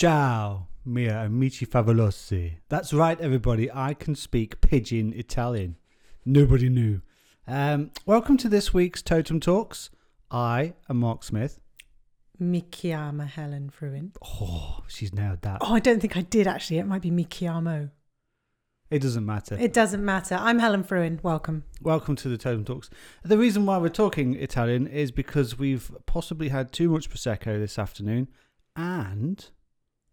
Ciao, mia amici favolosi. That's right, everybody. I can speak pidgin Italian. Nobody knew. Um, welcome to this week's Totem Talks. I am Mark Smith. Mi chiama Helen Fruin. Oh, she's nailed that. Oh, I don't think I did actually. It might be Mi chiamo. It doesn't matter. It doesn't matter. I'm Helen Fruin. Welcome. Welcome to the Totem Talks. The reason why we're talking Italian is because we've possibly had too much Prosecco this afternoon and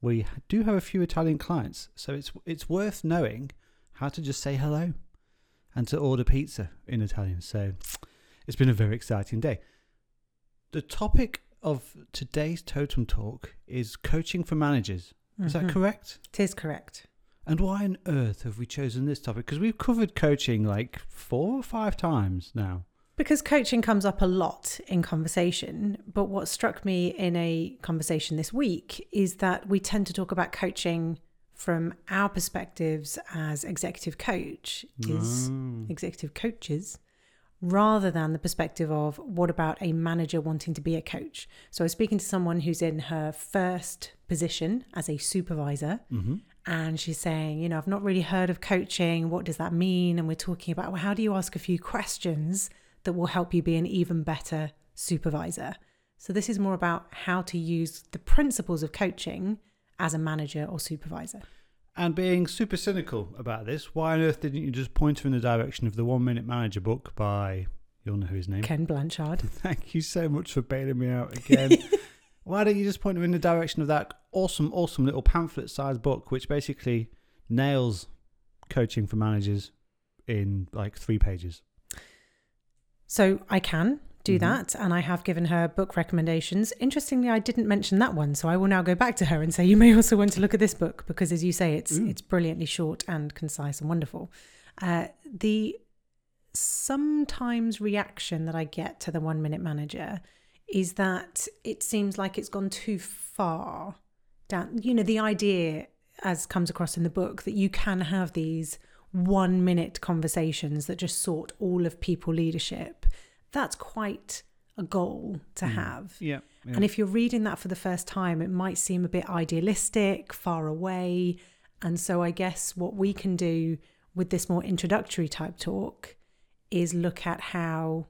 we do have a few Italian clients. So it's it's worth knowing how to just say hello and to order pizza in Italian. So it's been a very exciting day. The topic of today's Totem Talk is coaching for managers. Is that Mhm. correct? It is correct. And why on earth have we chosen this topic? Because we've covered coaching like four or five times now. Because coaching comes up a lot in conversation, but what struck me in a conversation this week is that we tend to talk about coaching from our perspectives as executive coach is Mm. executive coaches rather than the perspective of what about a manager wanting to be a coach. So I was speaking to someone who's in her first position as a supervisor hmm and she's saying, you know, I've not really heard of coaching. What does that mean? And we're talking about, well, how do you ask a few questions that will help you be an even better supervisor? So this is more about how to use the principles of coaching as a manager or supervisor. And being super cynical about this, why on earth didn't you just point her in the direction of the One Minute Manager book by, you'll know his name. Ken Blanchard. Thank you so much for bailing me out again. why don't you just point her in the direction of that awesome, awesome little pamphlet sized book, which basically nails coaching for managers in like three pages? So I can do Mhm. that, and I have given her book recommendations. Interestingly, I didn't mention that one, so I will now go back to her and say you may also want to look at this book because, as you say, it's Ooh. it's brilliantly short and concise and wonderful. Uh, the sometimes reaction that I get to the One Minute Manager is that it seems like it's gone too far down. You know, the idea as comes across in the book that you can have these one minute conversations that just sort all of people leadership that's quite a goal to Mm. have Yeah. yeah. and if you're reading that for the first time it might seem a bit idealistic far away and so i guess what we can do with this more introductory type talk is look at how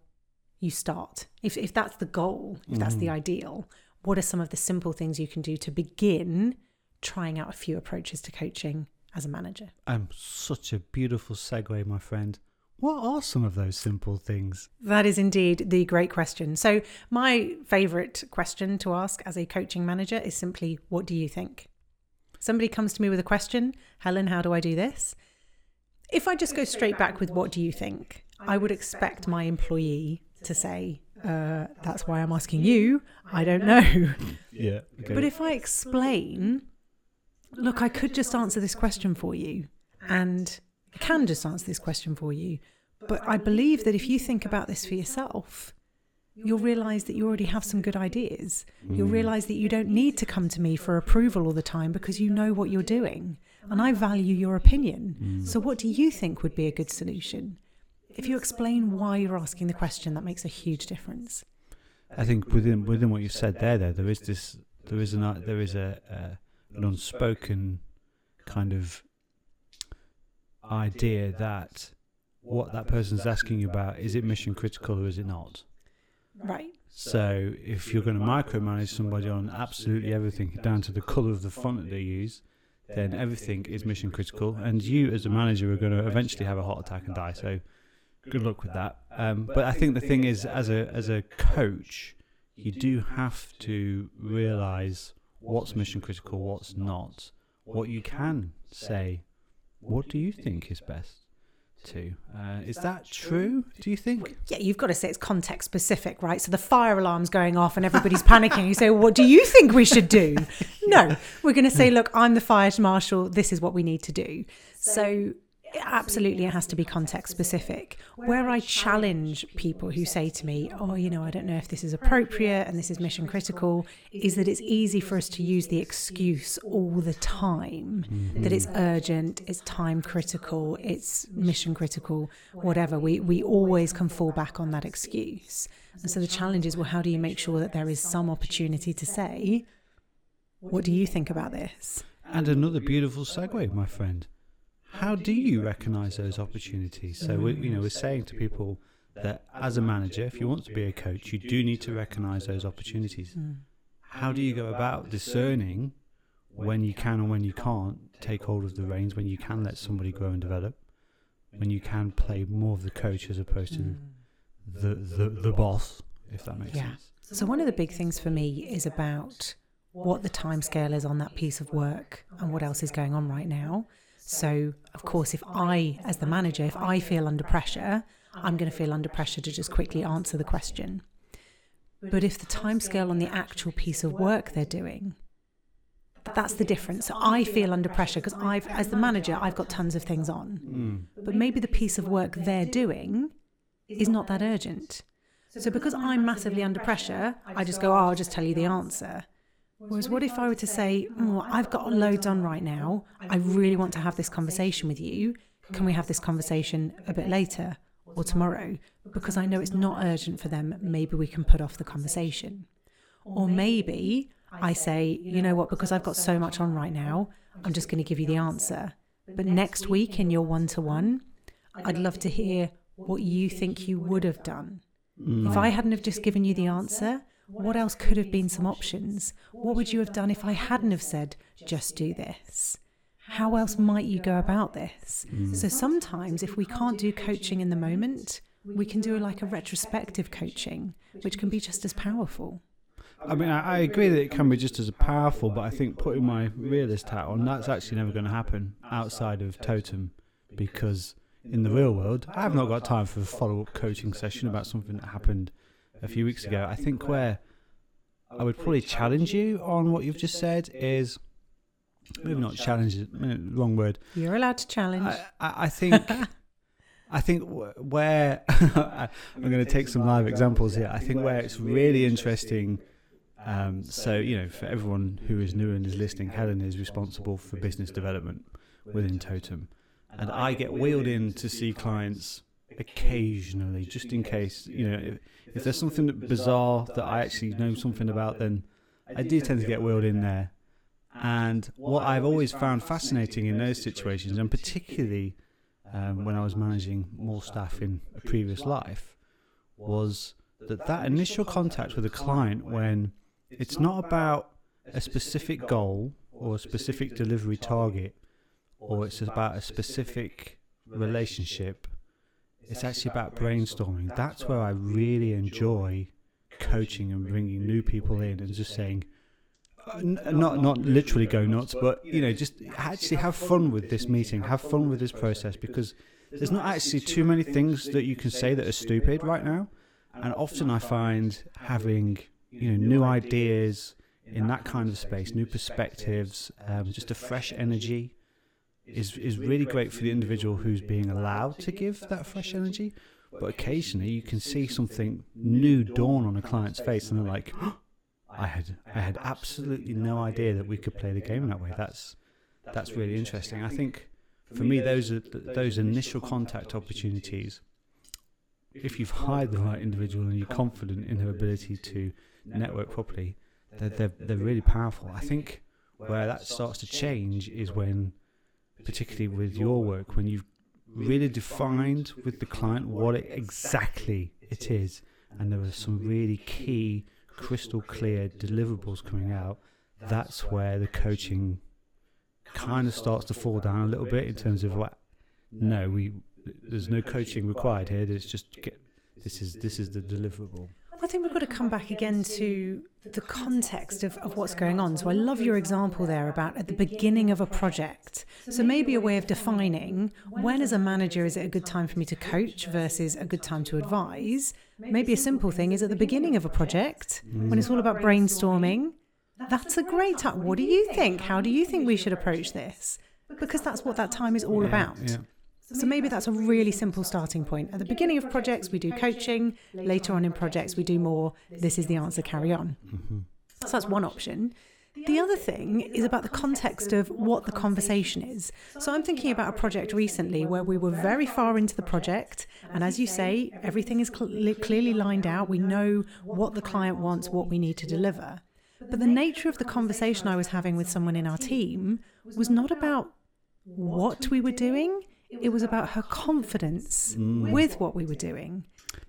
you start if, if that's the goal if that's the Mhm. ideal what are some of the simple things you can do to begin trying out a few approaches to coaching as a manager I'm such a beautiful segue, my friend. What are some of those simple things? That is indeed the great question. So, my favorite question to ask as a coaching manager is simply, What do you think? Somebody comes to me with a question, Helen, how do I do this? If I just go straight back with, What do you think? I would expect my employee to say, uh, That's why I'm asking you. I don't know. Yeah. But if I explain, look, I could just answer this question for you, and I can just answer this question for you. But I believe that if you think about this for yourself, you'll realize that you already have some good ideas. You'll mm. realize that you don't need to come to me for approval all the time because you know what you're doing. And I value your opinion. Mm. So, what do you think would be a good solution? If you explain why you're asking the question, that makes a huge difference. I think within within what you said there, though, there is this, there is an, uh, there is a, a an unspoken kind of idea that what that person's asking you about is it mission critical or is it not? Right. So if you're going to micromanage somebody on absolutely everything down to the colour of the font that they use, then everything is mission critical, and you as a manager are going to eventually have a heart attack and die. So good luck with that. Um, but I think the thing is, as a as a coach, you do have to realise what's mission critical, what's not. What you can say, what do you think is best? To uh, is that true? Do you think? Yeah, you've got to say it's context specific, right? So the fire alarm's going off and everybody's panicking. You say, well, what do you think we should do? No, we're going to say, look, I'm the fire marshal. This is what we need to do. So absolutely, it has to be context specific. Where I challenge people who say to me, oh, you know, I don't know if this is appropriate and this is mission critical, is that it's easy for us to use the excuse all the time mm-hmm. that it's urgent, it's time critical, it's mission critical, whatever. We, we always can fall back on that excuse. And so the challenge is, well, how do you make sure that there is some opportunity to say, What do you think about this? And another beautiful segue, my friend. How do you recognize those opportunities? So, we, you know, we're saying to people that as a manager, if you want to be a coach, you do need to recognize those opportunities. Hmm. How do you go about discerning when you can and when you can't take hold of the reins, when you can let somebody grow and develop, when you can play more of the coach as opposed to hmm. the, the, the boss, if that makes Yeah. sense? So, one of the big things for me is about what the timescale is on that piece of work and what else is going on right now. So, of course, if I, as the manager, if I feel under pressure, I'm going to feel under pressure to just quickly answer the question. But if the timescale on the actual piece of work they're doing, that's the difference. So I feel under pressure because I've, as the manager, I've got tons of things on. Hmm. But maybe the piece of work they're doing is not that urgent. So because I'm massively under pressure, I just go, oh, I'll just tell you the answer. Whereas what if I were to say, oh, I've got loads on right now. I really want to have this conversation with you. Can we have this conversation a bit later or tomorrow? Because I know it's not urgent for them. Maybe we can put off the conversation. Or maybe I say, you know what, because I've got so much on right now, I'm just going to give you the answer. But next week in your one to one, I'd love to hear what you think you would have done. If hmm. I hadn't have just given you the answer, what else could have been some options? What would you have done if I hadn't have said, just do this? How else might you go about this? Mm. So sometimes if we can't do coaching in the moment, we can do like a retrospective coaching, which can be just as powerful. I mean, I, I agree that it can be just as powerful, but I think putting my realist hat on, that's actually never going to happen outside of Totem because in the real world, I have not got time for a follow up coaching session about something that happened a few weeks ago. I think where I would probably challenge you on what you've just said is maybe not challenge, it, wrong word. You're allowed to challenge. I, I I think. I think where I'm going to take some live examples here. I think where it's really interesting. Um, so you know, for everyone who is new and is listening, Helen is responsible for business development within Totem, and I get wheeled in to see clients occasionally, just in case. You know, if, if there's something bizarre that I actually know something about, then I do tend to get wheeled in there. And what I've always found fascinating in those situations, and particularly um, when I was managing more staff in a previous life, was that that initial contact with a client when it's not about a specific goal or a specific delivery target, or it's about a specific relationship. It's actually about brainstorming. That's where I really enjoy coaching and bringing new people in and just saying, uh, n- not not literally go nuts, but you know, just actually have fun with this meeting, have fun with this process because there's not actually too many things that you can say that are stupid right now, and often I find having you know new ideas in that kind of space, new perspectives, um, just a fresh energy is is really great for the individual who's being allowed to give that fresh energy. But occasionally you can see something new dawn on a client's face, and they're like. I had I had absolutely no idea that we could play the game in that way. That's that's really interesting. I think for me those are those initial contact opportunities. If you've hired the right individual and you're confident in her ability to network properly, they're they're, they're really powerful. I think where that starts to change is when, particularly with your work, when you've really defined with the client what it exactly it is, and there are some really key crystal clear deliverables coming out, that's where the coaching kind of starts to fall down a little bit in terms of what. No, we there's no coaching required here. There's just get, this is this is the deliverable. I think we've got to come back again to the context of, of what's going on. So I love your example there about at the beginning of a project. So maybe a way of defining when, as a manager, is it a good time for me to coach versus a good time to advise. Maybe a simple thing is at the beginning of a project when it's all about brainstorming. That's a great time. What do you think? How do you think we should approach this? Because that's what that time is all about. Yeah. So maybe that's a really simple starting point. At the beginning of projects, we do coaching. Later on in projects, we do more. This is the answer, carry on. Mm-hmm. So that's one option. The other thing is about the context of what the conversation is. So I'm thinking about a project recently where we were very far into the project. And as you say, everything is cl- clearly lined out. We know what the client wants, what we need to deliver. But the nature of the conversation I was having with someone in our team was not about what we were doing, it was about her confidence Mm. with what we were doing.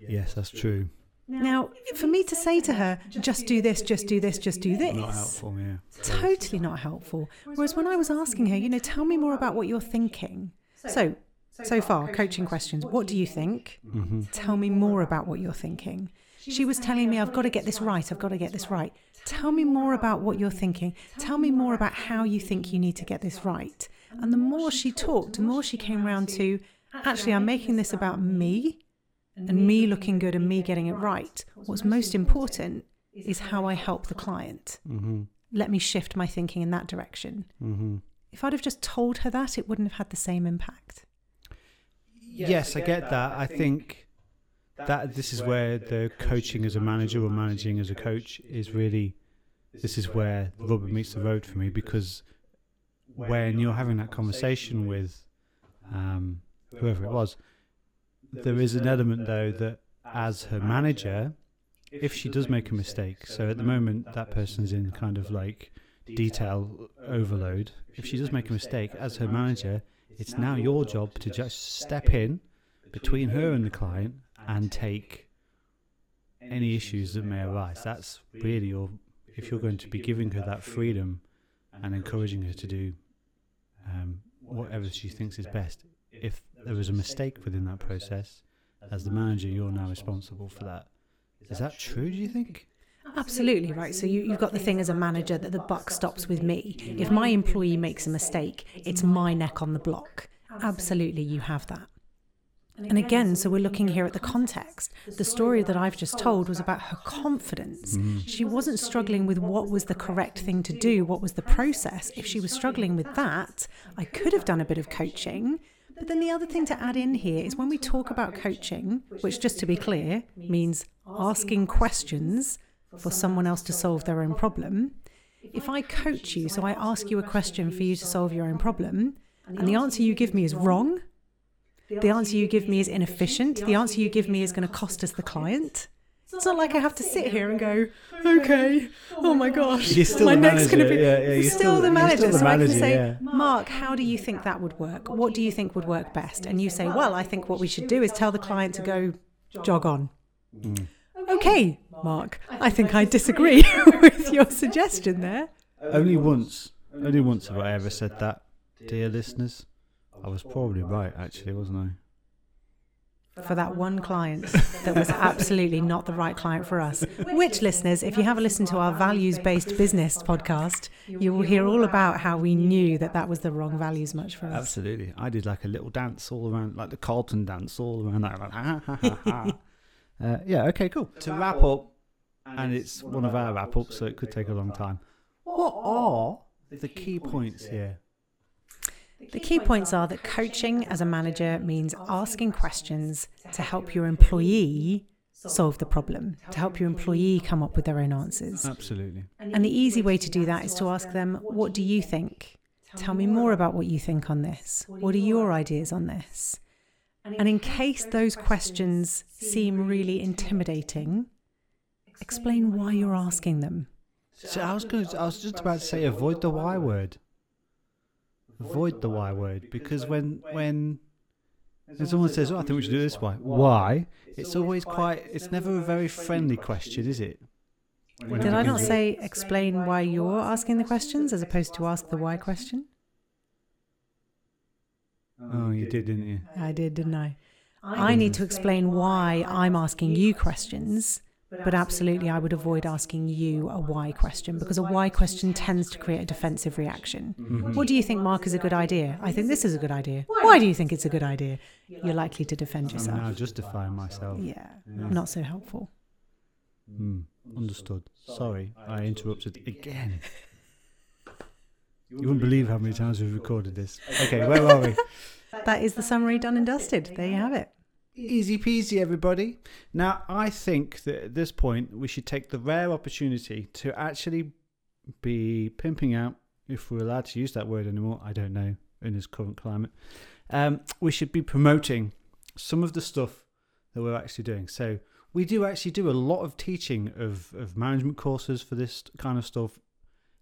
Yes, that's true. Now, for me to say to her, just do this, just do this, just do this, Not helpful, yeah. totally not helpful. Whereas when I was asking her, you know, tell me more about what you're thinking. So, so far, coaching questions. What do you think? hmm Tell me more about what you're thinking. She was telling me, I've got to get this right. I've got to get this right. Tell me more about what you're thinking. Tell me more about how you think you need to get this right. And the more she talked, the more she came round to actually, I'm making this about me and me looking good and me getting it right. What's most important is how I help the client. hmm Let me shift my thinking in that direction. hmm If I'd have just told her that, it wouldn't have had the same impact. Yes, I get that. I think that this is where the coaching as a manager or managing as a coach is really this is where the rubber meets the road for me because when you're having that conversation with um, whoever it was, there is an element though that as her manager, if she does make a mistake, so at the moment that person's in kind of like detail overload. If she does make a mistake as her manager, it's now your job to just step in between her and the client and take any issues that may arise. That's really your, if you're going to be giving her that freedom and encouraging her to do um, whatever she thinks is best. If there is a mistake within that process, as the manager, you're now responsible for that. Is that true, do you think? Absolutely right. So you, you've got the thing as a manager that the buck stops with me. If my employee makes a mistake, it's my neck on the block. Absolutely, you have that. And again, so we're looking here at the context. The story that I've just told was about her confidence. Mm-hmm. She wasn't struggling with what was the correct thing to do, what was the process. If she was struggling with that, I could have done a bit of coaching. But then the other thing to add in here is when we talk about coaching, which just to be clear means asking questions for someone else to solve their own problem. If I coach you, so I ask you a question for you to solve your own problem, and the answer you give me is wrong, the answer you give me is inefficient, the answer you give me is going to cost us the client. It's not like I have to sit here and go, okay, oh my oh gosh, You're still my the neck's going to be. yeah, yeah, You're you're still, still- the you're manager, still the so I can say, yeah. Mark, how do you think that would work? What do you think would work best? And you say, well, I think what we should do is tell the client to go jog on. Okay, Mark, I think I disagree with your suggestion there. Only once, only once have I ever said that, dear listeners. I was probably right, actually, wasn't I? For that one client that was absolutely not the right client for us. Which, listeners, if you have a listen to our values based business podcast, you will hear all about how we knew that that was the wrong values much for us. Absolutely. I did like a little dance all around, like the Carlton dance all around that. Like, ha, ha, ha, ha. uh, yeah, okay, cool. To wrap up, and it's one of our wrap ups, so it could take a long time. What are the key points here? The key points are that coaching as a manager means asking questions to help your employee solve the problem, to help your employee come up with their own answers. Absolutely. And the easy way to do that is to ask them, What do you think? Tell me more about what you think on this. What are your ideas on this? And in case those questions seem really intimidating, explain why you're asking them. So I was going. To, I was just about to say avoid the why word. Avoid the why word because when when when someone says, "Oh, I think we should do this," why? Why? It's always quite. It's never a very friendly question, is it? When Did I not say explain why you're asking the questions as opposed to ask the why question? Oh, you did, didn't you? I did, didn't I? I need to explain why I'm asking you questions, but absolutely I would avoid asking you a why question because a why question tends to create a defensive reaction. Mm-hmm. What do you think, Mark, is a good idea? I think this is a good idea. Why do you think it's a good idea? You're likely to defend I'm now yourself. justifying myself. Yeah, not so helpful. Hmm. Understood. Sorry, I interrupted again. You wouldn't believe how many times we've recorded this. Okay, where are we? That is the summary done and dusted. There you have it. Easy peasy, everybody. Now, I think that at this point, we should take the rare opportunity to actually be pimping out, if we're allowed to use that word anymore, I don't know, in this current climate. Um, we should be promoting some of the stuff that we're actually doing. So, we do actually do a lot of teaching of, of management courses for this kind of stuff.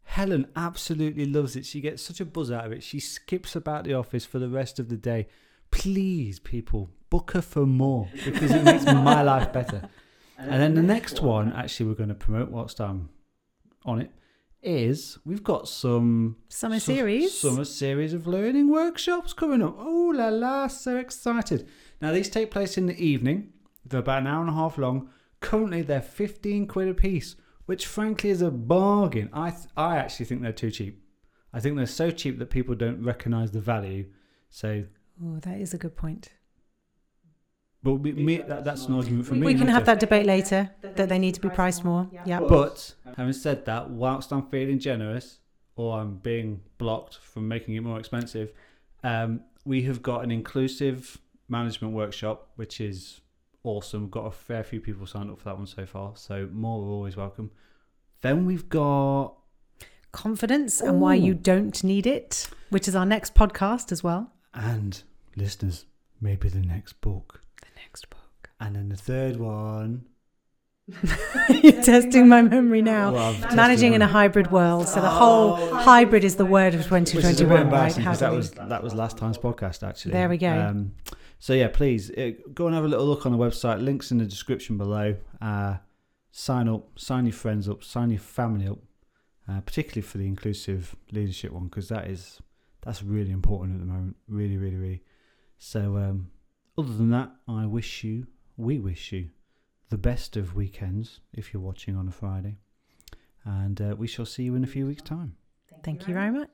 Helen absolutely loves it. She gets such a buzz out of it. She skips about the office for the rest of the day. Please, people, book her for more because it makes my life better. And then the next one, actually, we're going to promote whilst I'm on it, is we've got some Summer su- series. summer series of learning workshops coming up. Oh la la, so excited! Now these take place in the evening. They're about an hour and a half long. Currently, they're fifteen quid a piece, which frankly is a bargain. I th- I actually think they're too cheap. I think they're so cheap that people don't recognise the value. So, Oh, that is a good point. but we, me, that, that's an argument for me. We can not have to- that debate later that they need to be priced more. Yeah. But having said that, whilst I'm feeling generous or I'm being blocked from making it more expensive, um, we have got an inclusive management workshop, which is awesome. We've got a fair few people signed up for that one so far, so more are always welcome. Then we've got Confidence and why you don't need it, which is our next podcast as well. And listeners, maybe the next book, The next book. and then the third one. You're testing my memory now. Well, Managing in a hybrid world. So the whole hybrid is the word of Which is 2021, right? How because that was that was last time's podcast actually. There we go. Um, so yeah, please uh, go and have a little look on the website. Links in the description below. Uh, sign up, sign your friends up, sign your family up, uh, particularly for the inclusive leadership one because that is that's really important at the moment. Really, really, really. So um, other than that, I wish you, we wish you, the best of weekends if you're watching on a Friday, and uh, we shall see you in a few weeks' time. Thank you very much.